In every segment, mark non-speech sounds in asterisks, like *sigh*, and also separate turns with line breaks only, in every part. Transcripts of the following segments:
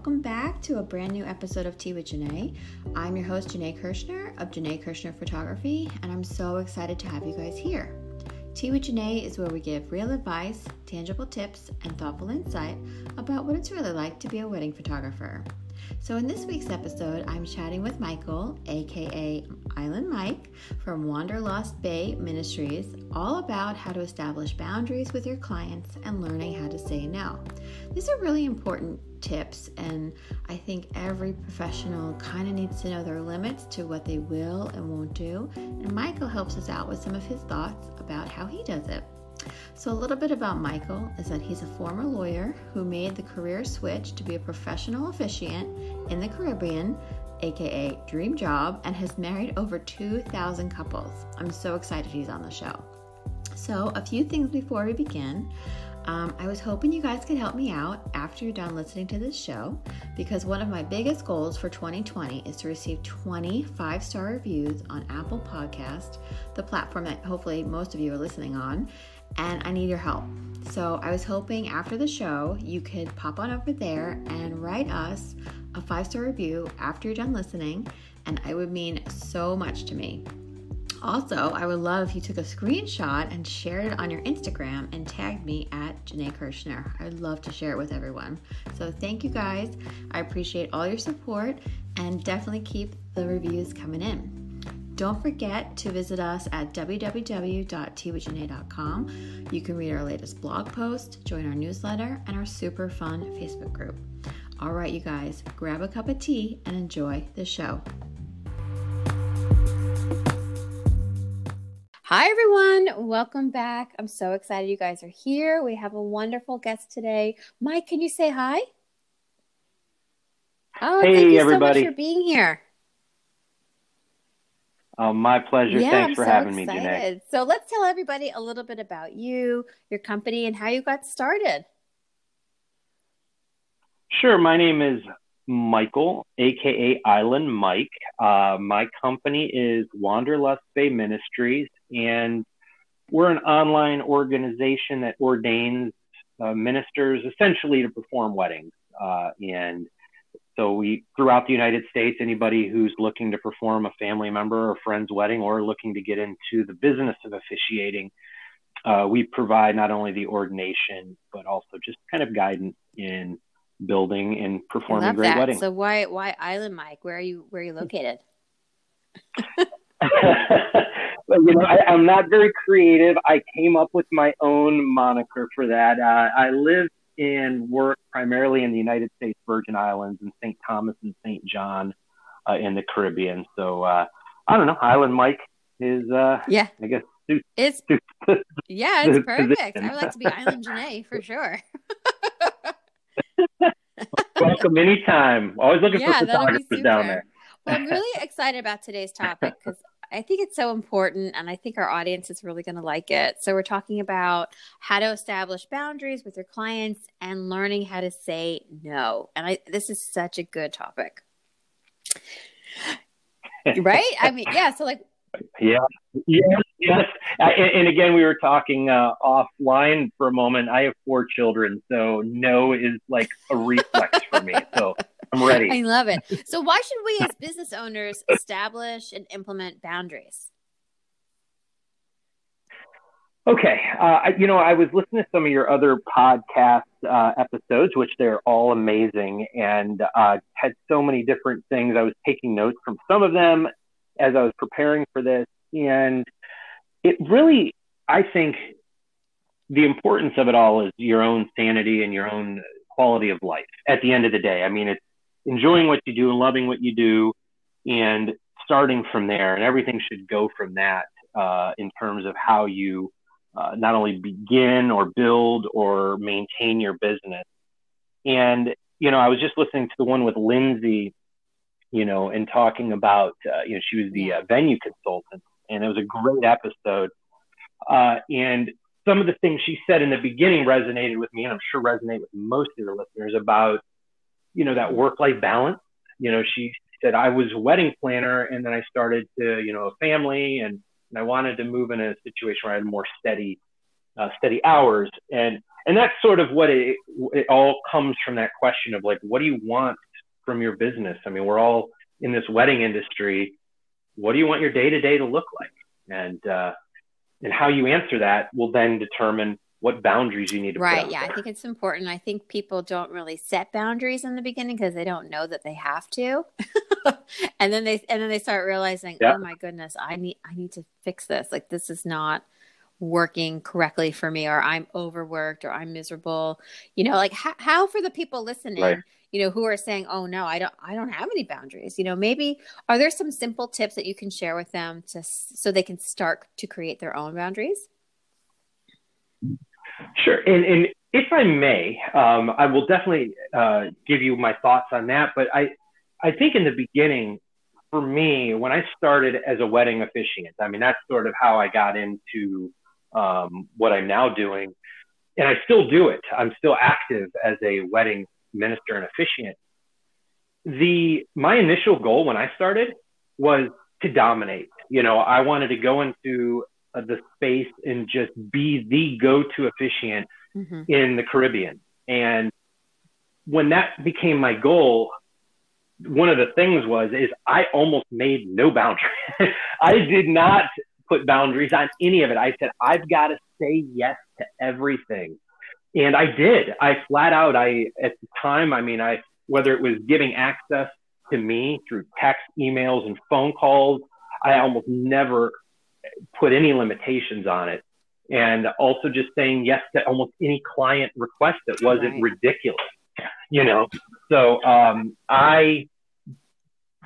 welcome back to a brand new episode of Tea with Janae. I'm your host, Janae Kirschner of Janae Kirschner Photography, and I'm so excited to have you guys here. Tea with Janae is where we give real advice, tangible tips, and thoughtful insight about what it's really like to be a wedding photographer. So, in this week's episode, I'm chatting with Michael, aka Island Mike, from Wanderlust Bay Ministries, all about how to establish boundaries with your clients and learning how to say no. These are really important tips, and I think every professional kind of needs to know their limits to what they will and won't do. And Michael helps us out with some of his thoughts about how he does it. So, a little bit about Michael is that he's a former lawyer who made the career switch to be a professional officiant in the Caribbean, aka Dream Job, and has married over 2,000 couples. I'm so excited he's on the show. So, a few things before we begin. Um, I was hoping you guys could help me out after you're done listening to this show because one of my biggest goals for 2020 is to receive 20 five star reviews on Apple Podcast, the platform that hopefully most of you are listening on, and I need your help. So I was hoping after the show you could pop on over there and write us a five star review after you're done listening, and it would mean so much to me. Also, I would love if you took a screenshot and shared it on your Instagram and tagged me at Janae Kirschner. I'd love to share it with everyone. So, thank you guys. I appreciate all your support and definitely keep the reviews coming in. Don't forget to visit us at www.teawithjanae.com. You can read our latest blog post, join our newsletter, and our super fun Facebook group. All right, you guys, grab a cup of tea and enjoy the show. Hi, everyone. Welcome back. I'm so excited you guys are here. We have a wonderful guest today. Mike, can you say hi? Oh,
hey,
thank you
everybody.
so much for being here.
Oh, my pleasure.
Yeah,
Thanks
I'm
for
so
having me, Janae.
So let's tell everybody a little bit about you, your company, and how you got started.
Sure. My name is Michael, aka Island Mike. Uh, my company is Wanderlust Bay Ministries, and we're an online organization that ordains uh, ministers essentially to perform weddings. Uh, and so we, throughout the United States, anybody who's looking to perform a family member or friend's wedding or looking to get into the business of officiating, uh, we provide not only the ordination but also just kind of guidance in building and performing
love
great
that.
weddings.
So why why Island Mike? Where are you where are you located? *laughs*
but you know, I, I'm not very creative. I came up with my own moniker for that. Uh, I live and work primarily in the United States Virgin Islands and St. Thomas and St. John uh, in the Caribbean. So uh, I don't know. Island Mike is, uh,
Yeah,
I guess, suits
it's
suits
yeah, it's perfect.
position.
I would like to be Island Janae for sure. *laughs*
welcome anytime. Always looking
yeah,
for photographers down there.
Well, I'm really excited about today's topic because I think it's so important, and I think our audience is really going to like it. So we're talking about how to establish boundaries with your clients and learning how to say no. And I this is such a good topic, *laughs* right? I mean, yeah. So like,
Yeah, yes, yes. I, and, again, we were talking uh, offline for a moment. I have four children, so no is like a reflex for me. So I'm ready.
I love it. So why should we, as *laughs* business owners, establish and implement boundaries?
Okay, uh, I, you know, I was listening to some of your other podcast uh, episodes, which they're all amazing, and uh, had so many different things. I was taking notes from some of them as I was preparing for this, and it really, I think, the importance of it all is your own sanity and your own quality of life. At the end of the day, I mean, it's enjoying what you do and loving what you do, and starting from there, and everything should go from that uh, in terms of how you uh, not only begin or build or maintain your business. And, you know, I was just listening to the one with Lindsay, you know, and talking about, uh, you know, she was the uh, venue consultant, and it was a great episode. Uh, and some of the things she said in the beginning resonated with me, and I'm sure resonate with most of your listeners about, you know, that work life balance. You know, she said, I was a wedding planner, and then I started to, you know, a family and and I wanted to move in a situation where I had more steady uh, steady hours, and and that's sort of what it it all comes from that question of like, what do you want from your business? I mean, we're all in this wedding industry. What do you want your day to day to look like? And uh, and how you answer that will then determine what boundaries you need to
right yeah there. i think it's important. I think people don't really set boundaries in the beginning because they don't know that they have to. *laughs* And then they and then they start realizing oh my goodness i need i need to fix this. Like this is not working correctly for me or i'm overworked or i'm miserable. You know like how, how for the people listening right. you know who are saying oh no i don't i don't have any boundaries. You know maybe are there some simple tips that you can share with them to so they can start to create their own boundaries
Sure. And, and if I may, um, I will definitely uh, give you my thoughts on that. But I, I think in the beginning, for me, when I started as a wedding officiant, I mean, that's sort of how I got into um, what I'm now doing. And I still do it. I'm still active as a wedding minister and officiant. The my initial goal when I started was to dominate. You know, I wanted to go into the space and just be the go-to officiant mm-hmm. in the Caribbean. And when that became my goal, one of the things was is I almost made no boundaries. *laughs* I did not put boundaries on any of it. I said I've got to say yes to everything. And I did. I flat out I at the time, I mean I whether it was giving access to me through text, emails and phone calls, I almost never put any limitations on it. And also just saying yes to almost any client request that wasn't right. ridiculous, you know? So, um, I,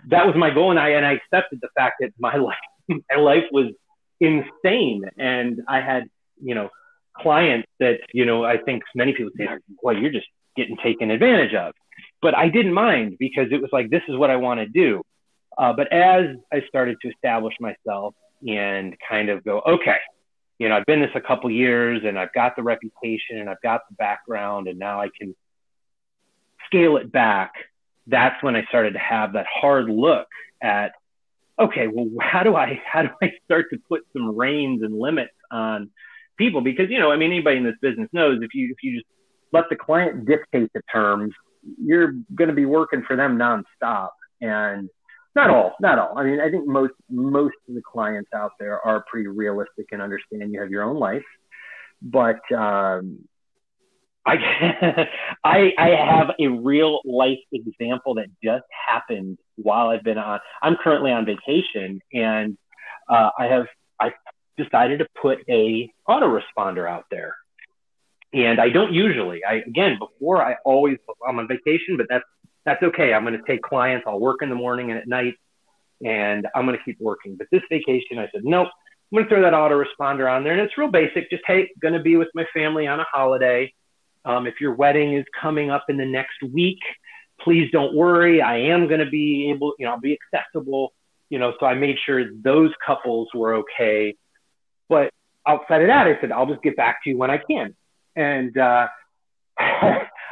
that was my goal. And I, and I accepted the fact that my *laughs* life, my life was insane. And I had, you know, clients that, you know, I think many people say, well, you're just getting taken advantage of. But I didn't mind because it was like, this is what I want to do. Uh, but as I started to establish myself and kind of go, okay, you know, I've been this a couple years and I've got the reputation and I've got the background and now I can scale it back. That's when I started to have that hard look at, okay, well, how do I, *laughs* how do I start to put some reins and limits on people? Because, you know, I mean, anybody in this business knows if you, if you just let the client dictate the terms, you're going to be working for them nonstop. And not all, not all. I mean, I think most most of the clients out there are pretty realistic and understand you have your own life. But um, *laughs* I, I I have a real life example that just happened while I've been on. I'm currently on vacation, and uh, I have I decided to put a autoresponder out there. And I don't usually. I again before I always I'm on vacation, but that's that's okay. I'm going to take clients. I'll work in the morning and at night, and I'm going to keep working. But this vacation, I said, nope. I'm going to throw that autoresponder on there, and it's real basic. Just hey, going to be with my family on a holiday. Um, if your wedding is coming up in the next week, please don't worry. I am going to be able, you know, I'll be accessible. You know, so I made sure those couples were okay. But outside of that, I said I'll just get back to you when I can. And uh, *laughs*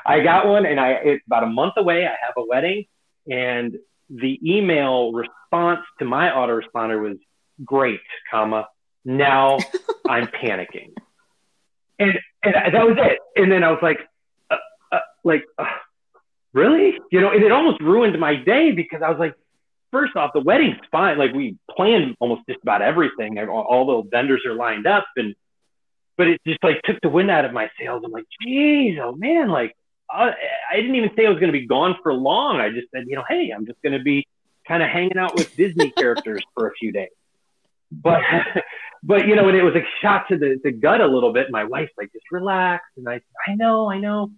I got one, and I it's about a month away. I have a wedding, and the email response to my autoresponder was great, comma. Now *laughs* I'm panicking, and and that was it. And then I was like, uh, uh, like, uh, really? You know, and it almost ruined my day because I was like, first off, the wedding's fine. Like we planned almost just about everything. All the vendors are lined up, and but it just like took the wind out of my sails. I'm like, geez, oh man, like I, I didn't even say I was going to be gone for long. I just said, you know, hey, I'm just going to be kind of hanging out with Disney *laughs* characters for a few days. But, *laughs* but you know, and it was a shot to the, the gut a little bit. My wife's like, just relax. And I, I know, I know.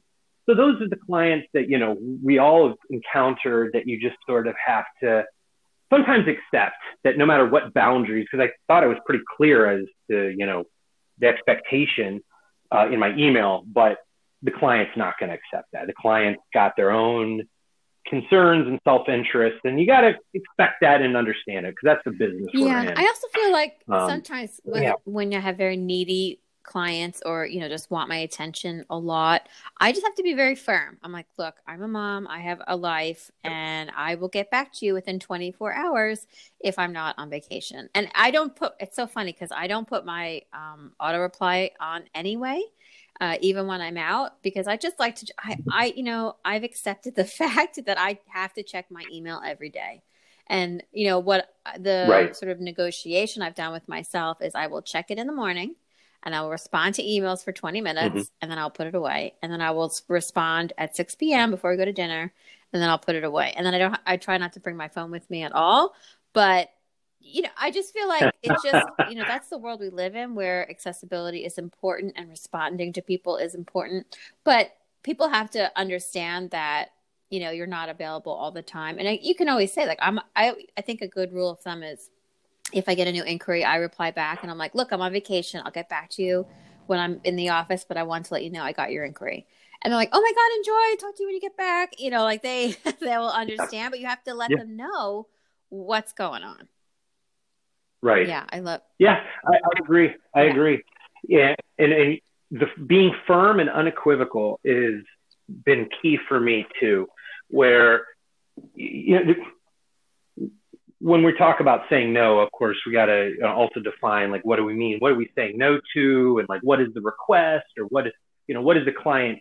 So those are the clients that, you know, we all have encountered that you just sort of have to sometimes accept that no matter what boundaries, because I thought I was pretty clear as to, you know, the expectation uh, in my email, but the client's not going to accept that. The client's got their own concerns and self-interest and you got to expect that and understand it because that's the business
yeah i also feel like um, sometimes when, yeah. when you have very needy clients or you know just want my attention a lot i just have to be very firm. I'm like look i'm a mom i have a life and i will get back to you within 24 hours if i'm not on vacation. And i don't put it's so funny because i don't put my um, auto reply on anyway uh, even when i'm out because i just like to I, I you know i've accepted the *laughs* fact that i have to check my email every day and you know what the right. sort of negotiation I've done with myself is I will check it in the morning and I will respond to emails for 20 minutes mm-hmm. and then I'll put it away. And then I will respond at 6 p.m. before we go to dinner and then I'll put it away. And then I don't I try not to bring my phone with me at all, but you know, I just feel like it's just, *laughs* you know, that's the world we live in where accessibility is important and responding to people is important. But people have to understand that you know you're not available all the time. And you can always say like i'm i i think a good rule of thumb is if i get a new inquiry i reply back and i'm like look i'm on vacation. I'll get back to you when i'm in the office but i want to let you know i got your inquiry. And they're like oh my god enjoy. Talk to you when you get back. You know like they *laughs* they will understand but you have to let yeah. them know what's going on
right
yeah i love
yeah i, I agree i yeah. agree yeah and, and the being firm and unequivocal is been key for me too where you know, when we talk about saying no, of course, we got to also define like what do we mean? What are we saying no to? And like what is the request or what is you know what is the client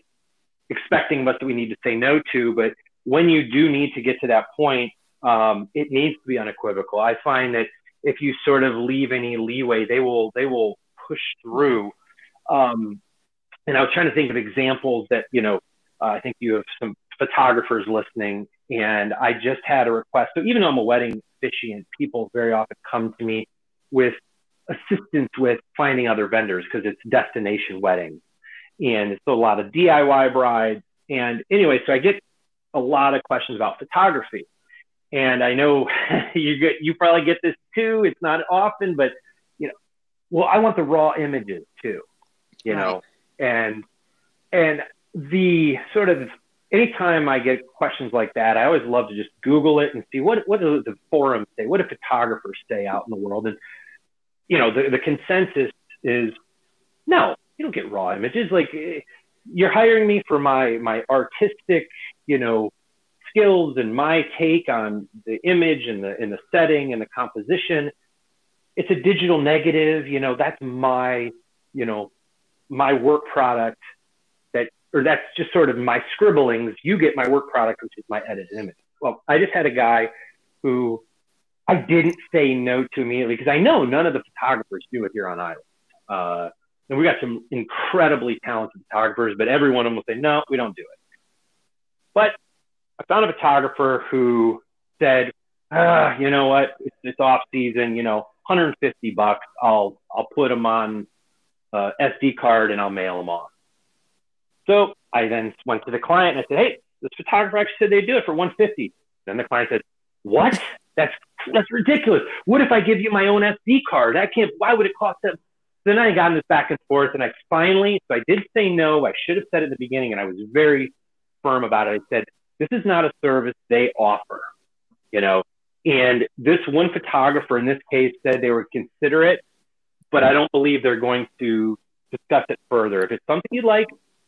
expecting us that we need to say no to? But when you do need to get to that point, um, it needs to be unequivocal. I find that if you sort of leave any leeway, they will they will push through. Um, and I was trying to think of examples that you know uh, I think you have some photographers listening, and I just had a request. So even though I'm a wedding officiant, people very often come to me with assistance with finding other vendors because it's destination weddings, and it's a lot of DIY brides. And anyway, so I get a lot of questions about photography, and I know *laughs* you get you probably get this too. It's not often, but you know, well, I want the raw images too, you right. know, and and the sort of anytime I get questions like that, I always love to just Google it and see what what do the forums say, what do photographers say out in the world, and you know the the consensus is no, you don't get raw images. Like eh, you're hiring me for my my artistic, you know, skills and my take on the image and the the setting and the composition. It's a digital negative, you know. That's my, you know, my work product that, or that's just sort of my scribblings. You get my work product, which is my edited image. Well, I just had a guy who I didn't say no to immediately because I know none of the photographers do it here on Island. Uh, and we got some incredibly talented photographers, but every one of them will say, no, we don't do it. But I found a photographer who said, ah, you know what, it's, it's off season, you know, 150 bucks. I'll, I'll put them on uh, SD card and I'll mail them off. So I then went to the client and I said, Hey, this photographer actually said they'd do it for 150. Then the client said, What? That's that's ridiculous. What if I give you my own SD card? I can't. Why would it cost them? Then I got in this back and forth, and I finally, so I did say no. I should have said it at the beginning, and I was very firm about it. I said, "This is not a service they offer," you know. And this one photographer in this case said they would consider it, but I don't believe they're going to discuss it further. If it's something you like,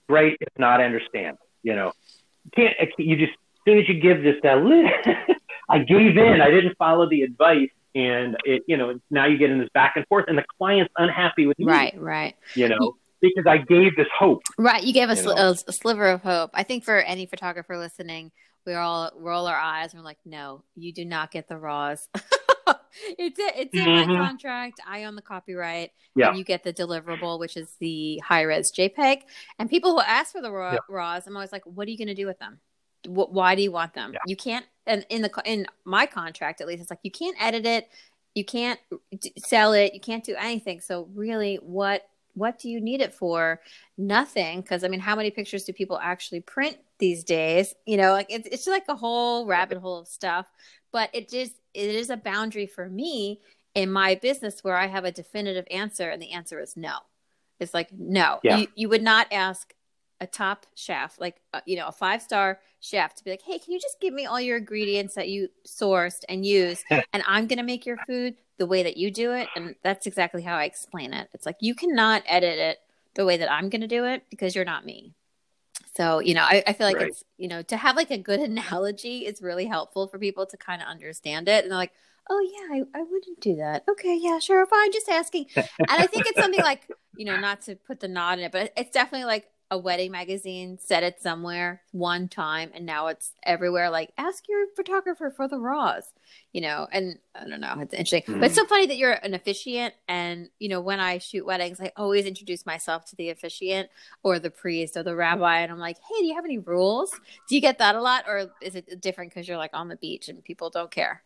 great. If not, I understand. You know, you can't you just as soon as you give this that *laughs* I gave in. I didn't follow the advice, and it you know now you get in this back and forth, and the client's unhappy with me.
Right, right.
You know. Because I gave this hope.
Right, you gave us you a, a sliver of hope. I think for any photographer listening, we all roll our eyes and we're like, "No, you do not get the raws." it's *laughs* it, it's in mm-hmm. my contract. I own the copyright. Yeah. And you get the deliverable, which is the high res JPEG. And people who ask for the raw, yeah. raws, I'm always like, what are you going to do with them? why do you want them? Yeah. You can't. And in the in my contract, at least, it's like you can't edit it, you can't sell it, you can't do anything. So really, what what do you need it for? Nothing. Because I mean, how many pictures do people actually print these days? You know, like it's it's like a whole rabbit hole of stuff. But it just it is a boundary for me in my business where I have a definitive answer, and the answer is no. It's like no. Yeah. You, you would not ask a top chef, like uh, you know, a five star chef, to be like, "Hey, can you just give me all your ingredients that you sourced and used, *laughs* and I'm gonna make your food the way that you do it?" And that's exactly how I explain it. It's like you cannot edit it the way that I'm going to do it because you're not me. So, you know, I, I feel like right. it's, you know, to have like a good *laughs* analogy is really helpful for people to kind of understand it. And they're like, oh, yeah, I, I wouldn't do that. Okay, yeah, sure, fine, just asking. and I think it's something like, you know, not to put the nod in it, but it's definitely like a wedding magazine said it somewhere one time and now it's everywhere like ask your photographer for the raws you know and i don't know it's interesting mm. but it's so funny that you're an officiant and you know when i shoot weddings i always introduce myself to the officiant or the priest or the rabbi and i'm like hey do you have any rules do you get that a lot or is it different because you're like on the beach and people don't care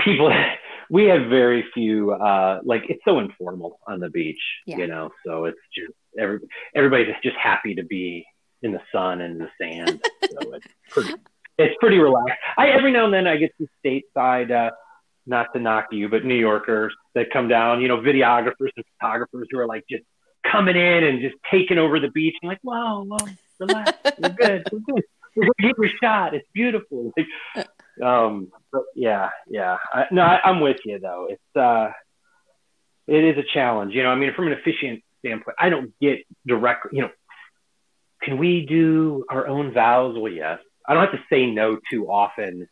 people *laughs* we have very few uh like it's so informal on the beach yeah. you know so it's just every, everybody's just happy to be in the sun and the sand. *laughs* so it's pretty, it's pretty relaxed. I every now and then I get some stateside, uh, not to knock you, but New Yorkers that come down, you know, videographers and photographers who are like just coming in and just taking over the beach. I'm like, whoa, whoa, relax, we're good, we're good. We're gonna get your shot. It's beautiful. *laughs* Like, um, but yeah, yeah. I, no, I, I'm with you though. It's uh, it is a challenge. You know, I mean, from an officiant standpoint, I don't get direct, you know, can we do our own vows? Well, yes. I don't have to say no too often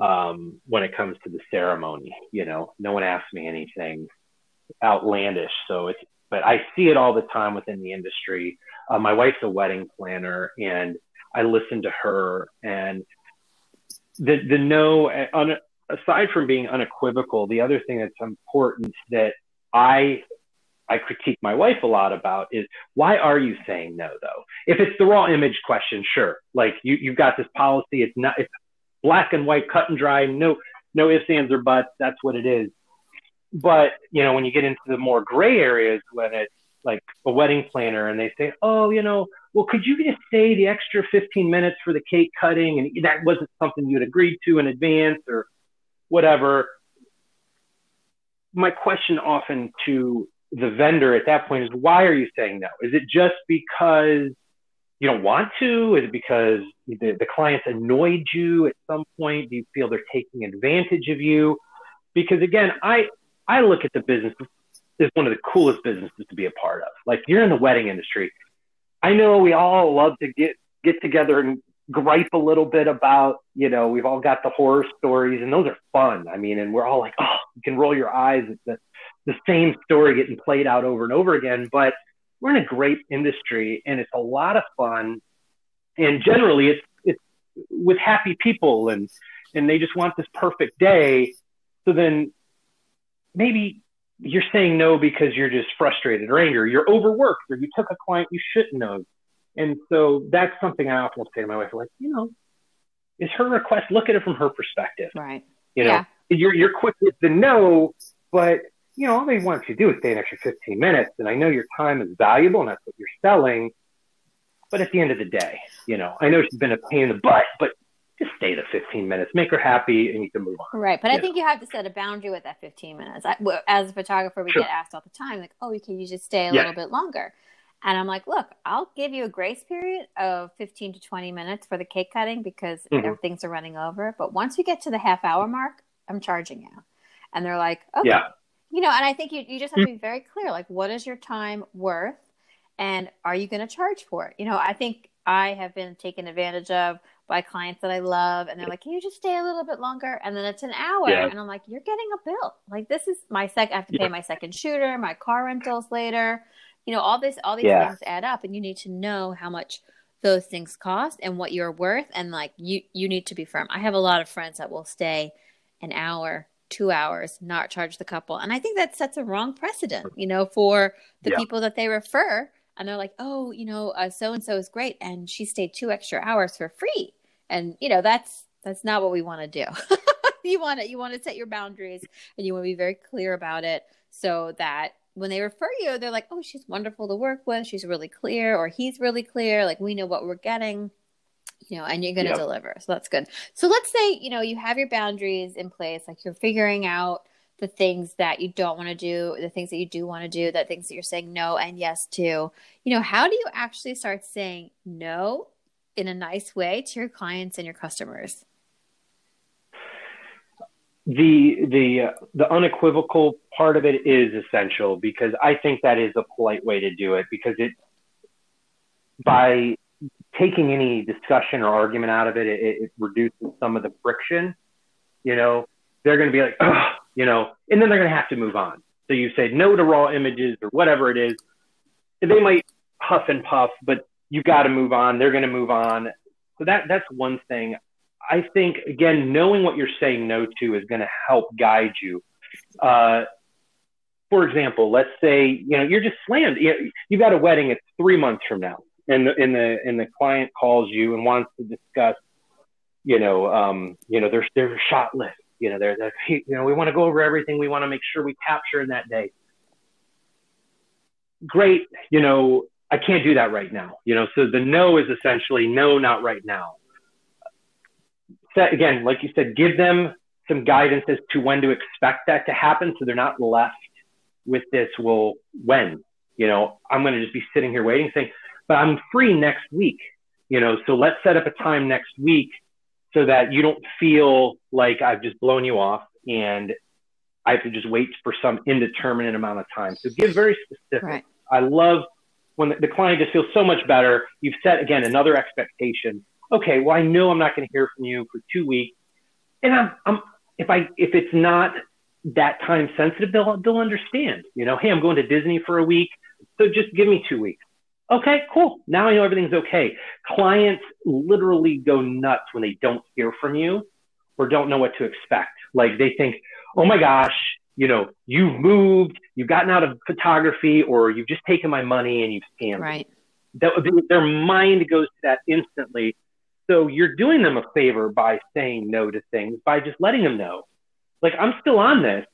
um, when it comes to the ceremony. You know, no one asks me anything outlandish. So it's, but I see it all the time within the industry. Uh, my wife's a wedding planner and I listen to her and the, the no, on, aside from being unequivocal, the other thing that's important that I I critique my wife a lot about is why are you saying no though? If it's the raw image question, sure. Like you, you've got this policy. It's not, it's black and white, cut and dry. No, no ifs, ands, or buts. That's what it is. But, you know, when you get into the more gray areas, when it's like a wedding planner and they say, oh, you know, well, could you just stay the extra 15 minutes for the cake cutting? And that wasn't something you'd agreed to in advance or whatever. My question often to the vendor at that point is why are you saying no? Is it just because you don't want to? Is it because the, the clients annoyed you at some point? Do you feel they're taking advantage of you? Because again, I I look at the business as one of the coolest businesses to be a part of. Like you're in the wedding industry. I know we all love to get get together and gripe a little bit about, you know, we've all got the horror stories and those are fun. I mean, and we're all like, oh, you can roll your eyes at the the same story getting played out over and over again. But we're in a great industry and it's a lot of fun. And generally it's, it's with happy people and, and they just want this perfect day. So then maybe you're saying no because you're just frustrated or angry, you're overworked or you took a client you shouldn't have. And so that's something I often say to my wife, like, you know, is her request, look at it from her perspective.
Right.
You know, yeah. you're, you're quick with the no, but you know, all they want you to do is stay an extra 15 minutes. And I know your time is valuable and that's what you're selling. But at the end of the day, you know, I know she's been a pain in the butt, but just stay the 15 minutes, make her happy, and you can move on.
Right. But I think you have to set a boundary with that 15 minutes. I, as a photographer, we sure. get asked all the time, like, oh, can you just stay a yeah. little bit longer? And I'm like, look, I'll give you a grace period of 15 to 20 minutes for the cake cutting because mm-hmm. things are running over. But once we get to the half hour mark, I'm charging you. And they're like, okay. Yeah you know, and I think you, you just have to mm. be very clear like, what is your time worth? And are you going to charge for it? You know, I think I have been taken advantage of by clients that I love, and they're like, "Can you just stay a little bit longer?" And then it's an hour, yeah. and I'm like, "You're getting a bill. Like this is my sec. I have to yeah. pay my second shooter, my car rentals later. You know, all this, all these yeah. things add up, and you need to know how much those things cost and what you're worth, and like you, you need to be firm. I have a lot of friends that will stay an hour two hours, not charge the couple. And I think that sets a wrong precedent, you know, for the yeah. people that they refer. And they're like, oh, you know, so and so is great, and she stayed two extra hours for free. And you know, that's that's not what we want to do. *laughs* you want to you want to set your boundaries, and you want to be very clear about it, so that when they refer you, they're like, oh, she's wonderful to work with. She's really clear, or he's really clear. Like we know what we're getting you know, and you're going to yep. deliver. So that's good. So let's say, you know, you have your boundaries in place, like you're figuring out the things that you don't want to do, the things that you do want to do, the things that you're saying no and yes to. You know, how do you actually start saying no in a nice way to your clients and your customers?
the the uh, the unequivocal part of it is essential because I think that is a polite way to do it because it by taking any discussion or argument out of it, it, it reduces some of the friction. You know, they're going to be like, oh, you know, and then they're going to have to move on. So you say no to raw images or whatever it is. They might huff and puff, but you got to move on. They're going to move on. So that that's one thing. I think again, knowing what you're saying no to is going to help guide you. Uh, for example, let's say you know you're just slammed. You, you got a wedding. It's three months from now, and the and the and the client calls you and wants to discuss, you know, um, you know, their their shot list. You know, they're, they're you know, we want to go over everything. We want to make sure we capture in that day. Great, you know, I can't do that right now. You know, so the no is essentially no, not right now. Again, like you said, give them some guidance as to when to expect that to happen, so they're not left with this. Well, when? You know, I'm going to just be sitting here waiting, saying, but I'm free next week. You know, so let's set up a time next week so that you don't feel like I've just blown you off and I have to just wait for some indeterminate amount of time. So give very specific. Right. I love when the, the client just feels so much better. You've set again another expectation. Okay, well I know I'm not going to hear from you for two weeks, and I'm, I'm if I if it's not that time sensitive, they'll they'll understand. You know, hey, I'm going to Disney for a week, so just give me two weeks. Okay, cool. Now I know everything's okay. Clients literally go nuts when they don't hear from you or don't know what to expect. Like they think, oh my gosh, you know, you've moved, you've gotten out of photography, or you've just taken my money and you've scammed.
Right.
That, their mind goes to that instantly. So you're doing them a favor by saying no to things, by just letting them know, like I'm still on this,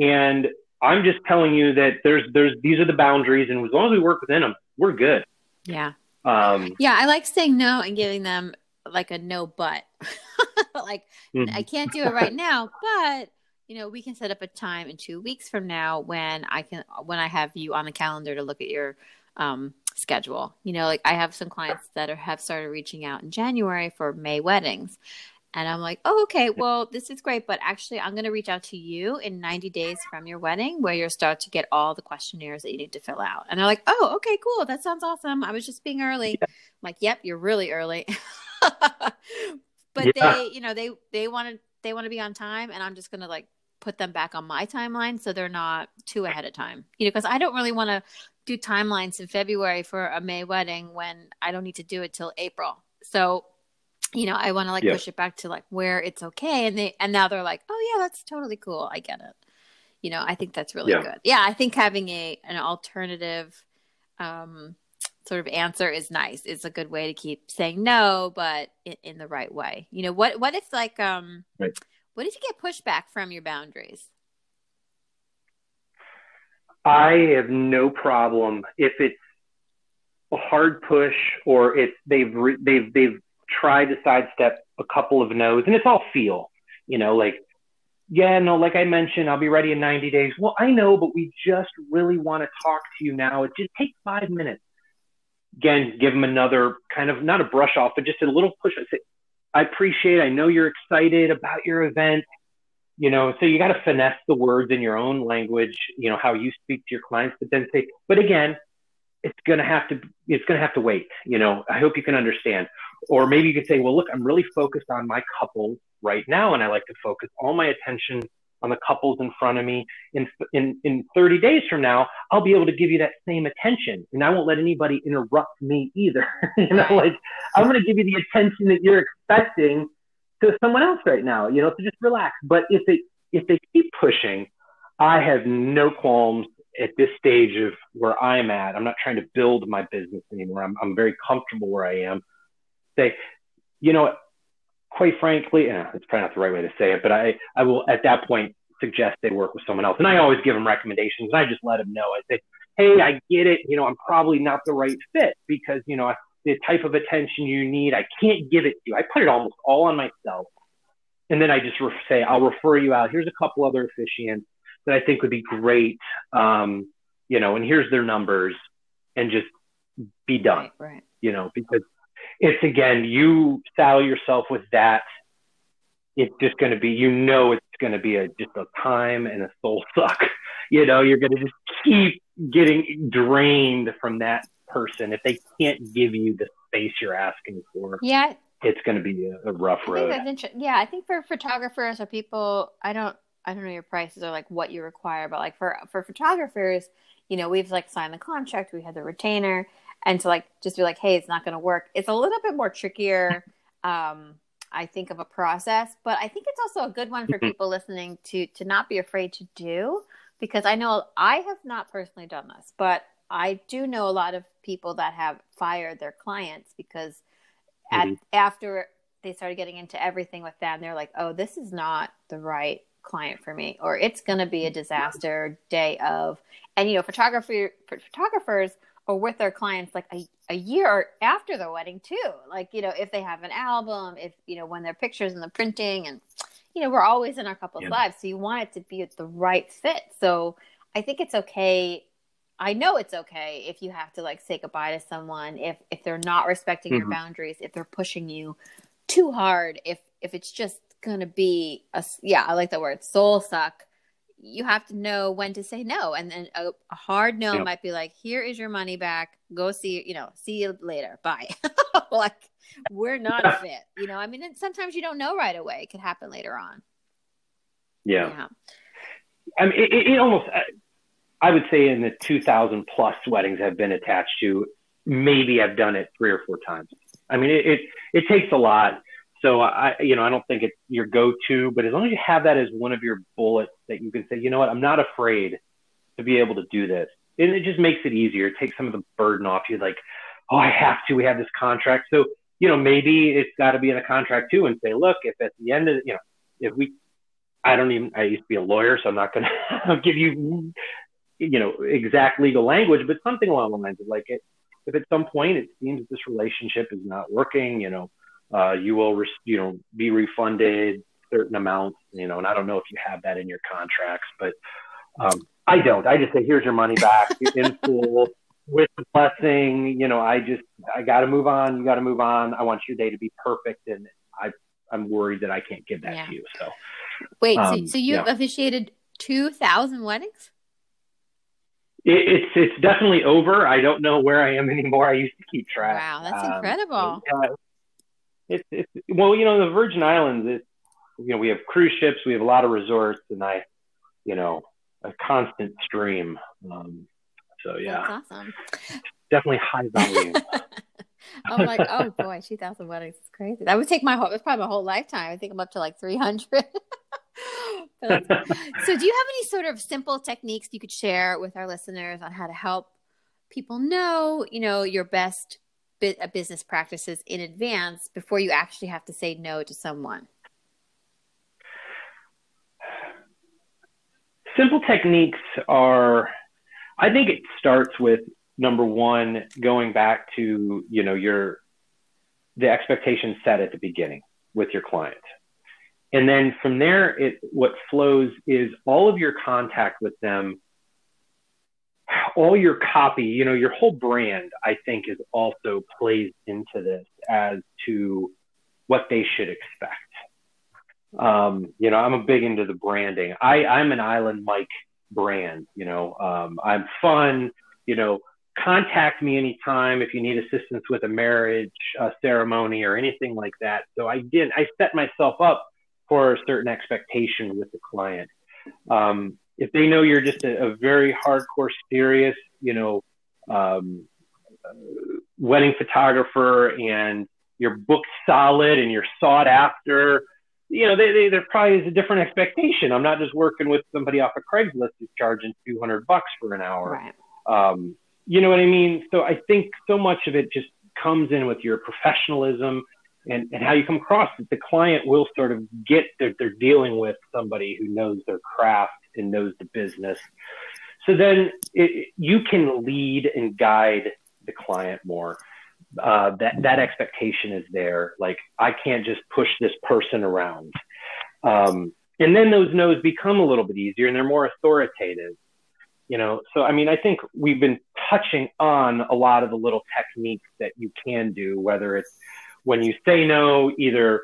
and I'm just telling you that there's there's these are the boundaries, and as long as we work within them, we're good.
Yeah.
Um,
yeah, I like saying no and giving them like a no but. *laughs* like mm-hmm. I can't do it right now, but you know, we can set up a time in 2 weeks from now when I can when I have you on the calendar to look at your um schedule. You know, like I have some clients that are, have started reaching out in January for May weddings. And I'm like, oh, okay, well, this is great, but actually, I'm going to reach out to you in 90 days from your wedding where you'll start to get all the questionnaires that you need to fill out. And they're like, oh, okay, cool. That sounds awesome. I was just being early. Yeah. I'm like, yep, you're really early. *laughs* but yeah. they, you know, they, they want to, they want to be on time. And I'm just going to like put them back on my timeline so they're not too ahead of time, you know, because I don't really want to do timelines in February for a May wedding when I don't need to do it till April. So you know, I want to like yeah. push it back to like where it's okay. And they, and now they're like, oh yeah, that's totally cool. I get it. You know, I think that's really yeah. good. Yeah. I think having a, an alternative, um, sort of answer is nice. It's a good way to keep saying no, but in, in the right way. You know, what, what if like, um, right. what if you get pushback from your boundaries?
I have no problem if it's a hard push or if they've they've they've try to sidestep a couple of no's, and it's all feel, you know, like, yeah, no, like I mentioned, I'll be ready in 90 days. Well, I know, but we just really want to talk to you now. It just takes five minutes. Again, give them another kind of not a brush off, but just a little push. I say, I appreciate. I know you're excited about your event. You know, so you got to finesse the words in your own language. You know how you speak to your clients, but then say, but again, it's gonna have to. It's gonna have to wait. You know, I hope you can understand. Or maybe you could say, well, look, I'm really focused on my couples right now, and I like to focus all my attention on the couples in front of me. In, in, in 30 days from now, I'll be able to give you that same attention, and I won't let anybody interrupt me either. *laughs* you know, like I'm going to give you the attention that you're expecting to someone else right now. You know, so just relax. But if they if they keep pushing, I have no qualms at this stage of where I'm at. I'm not trying to build my business anymore. I'm, I'm very comfortable where I am say, you know, quite frankly, eh, it's probably not the right way to say it, but I, I will at that point suggest they work with someone else. And I always give them recommendations and I just let them know. I say, hey, I get it. You know, I'm probably not the right fit because, you know, the type of attention you need, I can't give it to you. I put it almost all on myself. And then I just re- say, I'll refer you out. Here's a couple other officiants that I think would be great. Um, you know, and here's their numbers and just be done.
Right.
You know, because it's again, you saddle yourself with that it's just going to be, you know, it's going to be a just a time and a soul *laughs* suck. You know, you're going to just keep getting drained from that person if they can't give you the space you're asking for.
Yeah,
it's going to be a, a rough
I
road.
inter- yeah, I think for photographers or people, I don't, I don't know your prices or like what you require, but like for for photographers, you know, we've like signed the contract, we had the retainer, and to like just be like, hey, it's not going to work. It's a little bit more trickier. Um, I think of a process, but I think it's also a good one for
Mhm.
people listening to to not be afraid to do because I know I have not personally done this, but I do know a lot of people that have fired their clients because at
Mhm.
after they started getting into everything with them, they're like, "Oh, this is not the right client for me," or "It's going to be a disaster day of." And you know, photography photographers are with their clients like a, a year after the wedding too. Like you know, if they have an album, if you know when their pictures and the printing, and you know, we're always in our couple's
Yeah.
lives, so you want it to be the right fit. So I think it's okay. I know it's okay if you have to like say goodbye to someone if if they're not respecting your
Mhm.
boundaries, if they're pushing you too hard, if if it's just gonna be a yeah, I like the word soul suck. You have to know when to say no, and then a, a hard no
Yeah.
might be like, "Here is your money back. Go see you know, see you later. Bye." *laughs* like we're not a fit, you know. I mean, and sometimes you don't know right away. It could happen later on.
yeah.
yeah.
I mean, it, it, it almost, uh, I would say in the 2000 plus weddings I've been attached to, maybe I've done it three or four times. I mean, it, it, it takes a lot. So I, you know, I don't think it's your go-to, but as long as you have that as one of your bullets that you can say, you know what, I'm not afraid to be able to do this. And it just makes it easier. It takes some of the burden off you. Like, oh, I have to, we have this contract. So, you know, maybe it's got to be in a contract too and say, look, if at the end of, you know, if we, I don't even, I used to be a lawyer, so I'm not going *laughs* to give you, you know, exact legal language, but something along the lines of like, it, if at some point it seems that this relationship is not working, you know, uh, you will, re- you know, be refunded certain amounts, you know, and I don't know if you have that in your contracts, but um, I don't. I just say, here's your money back in full with the blessing. You know, I just, I got to move on. You got to move on. I want your day to be perfect, and I, I'm worried that I can't give that
Yeah.
to you. So
Wait, so,
Um,
so you've
yeah.
officiated two thousand weddings?
it, it's it's definitely over. I don't know where I am anymore. I used to keep track.
Wow, that's
Um,
incredible.
Yeah, it's it's well, you know, the Virgin Islands. It's you know, we have cruise ships, we have a lot of resorts, and I, you know, a constant stream. Um, so yeah,
That's awesome.
definitely high volume. *laughs*
I'm like, oh boy, *laughs* two thousand weddings is crazy. That would take my whole. It's probably my whole lifetime. I think I'm up to like three hundred. *laughs* so, do you have any sort of simple techniques you could share with our listeners on how to help people know, you know, your best Uh, business practices in advance before you actually have to say no to someone?
Simple techniques are, I think it starts with number one, going back to, you know, your, the expectation set at the beginning with your client. And then from there, it, what flows is all of your contact with them, all your copy, you know, your whole brand, I think is also plays into this as to what they should expect. Um, you know, I'm a big into the branding. I, I'm an Island Mike brand, you know, um, I'm fun, you know, contact me anytime if you need assistance with a marriage uh, ceremony or anything like that. So I did, I set myself up for a certain expectation with the client. Um, if they know you're just a, a very hardcore, serious, you know, um, uh, wedding photographer and you're booked solid and you're sought after, you know, they, they, there probably is a different expectation. I'm not just working with somebody off of Craigslist who's charging 200 bucks for an hour.
Right.
Um, you know what I mean? So I think so much of it just comes in with your professionalism and, and how you come across that the client will sort of get that they're dealing with somebody who knows their craft and knows the business. So then it, you can lead and guide the client more. Uh, that that expectation is there. Like I can't just push this person around. Um, and then those no's become a little bit easier and they're more authoritative you know so i mean i think we've been touching on a lot of the little techniques that you can do whether it's when you say no either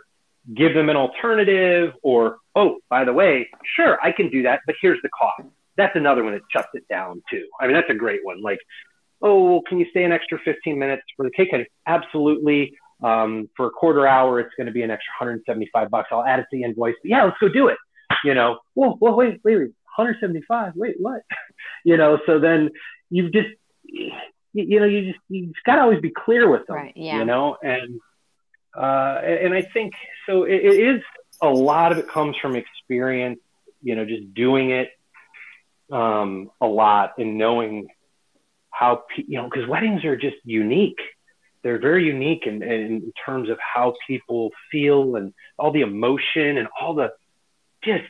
give them an alternative or, oh, by the way, sure, I can do that, but here's the cost. That's another one that shuts it down too. I mean, that's a great one. Like, oh, can you stay an extra 15 minutes for the cake cutting? Absolutely. Um, for a quarter hour, it's going to be an extra 175 bucks. I'll add it to the invoice. But yeah, let's go do it. You know, well, well, wait, wait, wait, 175. Wait, what? *laughs* you know, so then you've just, you, you know, you just, you just got to always be clear with them.
Right. Yeah.
You know, and, uh, and I think so it, it is a lot of it comes from experience, you know, just doing it, um, a lot and knowing how, pe- you know, cause weddings are just unique they're very unique in, in terms of how people feel and all the emotion and all the just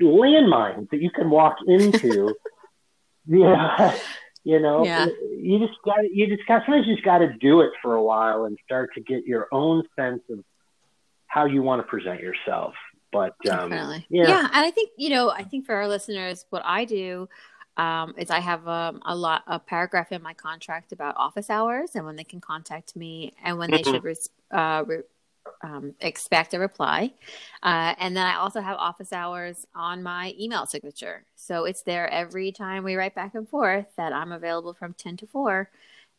landmines that you can walk into. *laughs* yeah, you know, yeah. you just got you just got sometimes you just got to do it for a while and start to get your own sense of how you want to present yourself. But um,
Definitely. yeah, yeah, and I think you know, I think for our listeners, what I do um, is I have um, a lot a paragraph in my contract about office hours and when they can contact me and when they should res- uh, re- um, expect a reply. Uh, and then I also have office hours on my email signature, so it's there every time we write back and forth that I'm available from ten to four,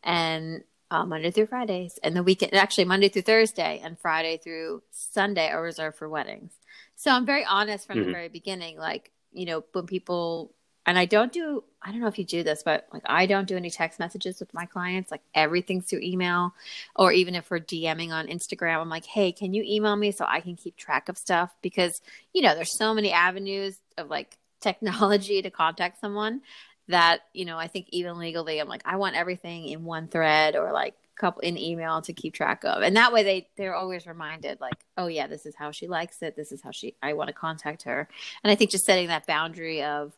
and uh, Monday through Fridays, and the weekend actually Monday through Thursday and Friday through Sunday are reserved for weddings. So I'm very honest from mm-hmm. the very beginning, like you know when people and I don't do I don't know if you do this, but like I don't do any text messages with my clients. Like everything's through email, or even if we're DMing on Instagram, I'm like, hey, can you email me so I can keep track of stuff? Because you know, there's so many avenues of like *laughs* technology to contact someone that you know I think even legally, I'm like, I want everything in one thread or like couple in email to keep track of and that way they they're always reminded like oh yeah this is how she likes it this is how she i want to contact her and i think just setting that boundary of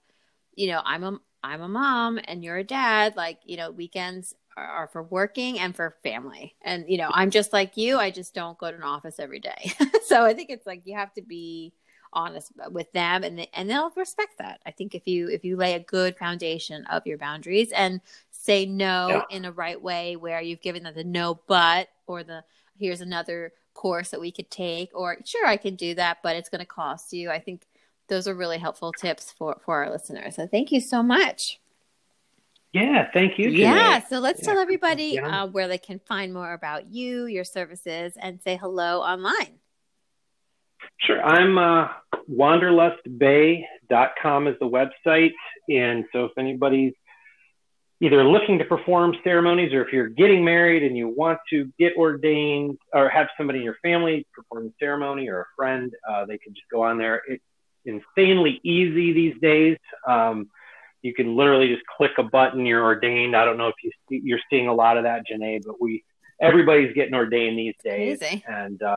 you know, I'm a I'm a mom and you're a dad, like, you know, weekends are, are for working and for family. And, you know, I'm just like you, I just don't go to an office every day. *laughs* so I think it's like you have to be honest with them and they, and they'll respect that. I think if you if you lay a good foundation of your boundaries and say no yeah. in a right way where you've given them the no but or the here's another course that we could take or sure I can do that but it's going to cost you. I think those are really helpful tips for for our listeners. So thank you so much.
Yeah, thank you.
Yeah, so let's yeah. tell everybody uh, where they can find more about you, your services, and say hello online.
Sure. I'm uh, wanderlustbay.com is the website. And so if anybody's either looking to perform ceremonies or if you're getting married and you want to get ordained or have somebody in your family perform the ceremony or a friend, uh, they can just go on there. It, insanely easy these days. Um, you can literally just click a button, you're ordained. I don't know if you see, you're seeing a lot of that, Janae, but we everybody's getting ordained these days,
easy.
and uh,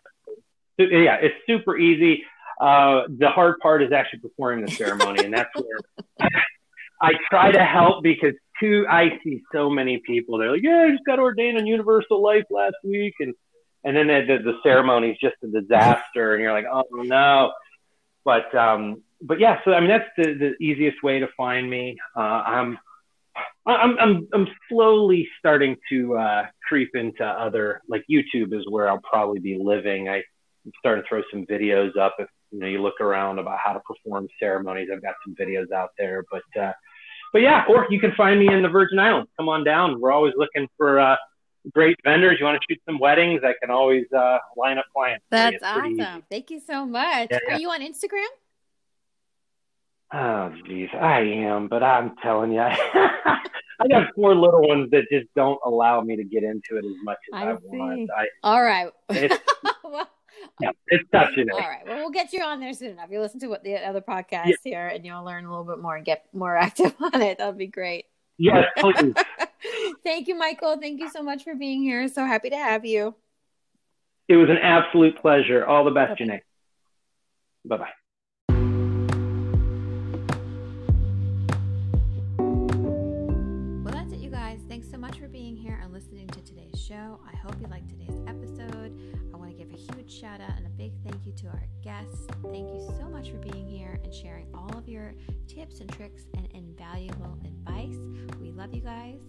yeah, it's super easy. Uh, the hard part is actually performing the ceremony, and that's where I try to help because too I see so many people. They're like, "Yeah, I just got ordained in Universal Life last week," and and then the, the ceremony is just a disaster, and you're like, "Oh no." But um, but yeah, so I mean that's the, the easiest way to find me. Uh, I'm I'm I'm I'm slowly starting to uh, creep into other like YouTube is where I'll probably be living. I, I'm starting to throw some videos up. If you know you look around about how to perform ceremonies, I've got some videos out there. But uh, but yeah, or you can find me in the Virgin Islands. Come on down. We're always looking for uh, great vendors. You want to shoot some weddings? I can always uh, line up clients.
That's awesome. Thank you so much. Yeah, Are you on Instagram?
Oh, geez, I am, but I'm telling you, *laughs* I, I got four little ones that just don't allow me to get into it as much as I, I want. I,
All right.
It's, *laughs* well, yeah, it's tough, you know.
All right. Well, we'll get you on there soon enough. You listen to what the other podcasts yeah. here, and you'll learn a little bit more and get more *laughs* active on it. That'll be great.
Yes, please. *laughs*
Thank you, Michael. Thank you so much for being here. So happy to have you.
It was an absolute pleasure. All the best, okay. Janae. Bye bye.
Well, that's it, you guys. Thanks so much for being here and listening to today's show. I hope you liked today's episode. Huge shout out and a big thank you to our guests. Thank you so much for being here and sharing all of your tips and tricks and invaluable advice. We love you guys.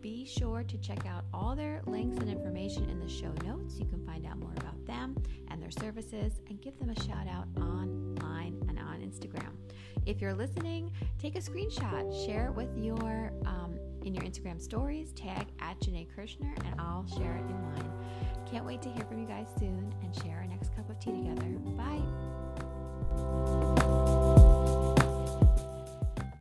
be sure to check out all their links and information in the show notes. You can find out more about them and their services and give them a shout out online Instagram. If you're listening, take a screenshot, share it with your um, in your Instagram stories, tag at Janae Kirshner, and I'll share it in mine. Can't wait to hear from you guys soon and share our next cup of tea together. Bye.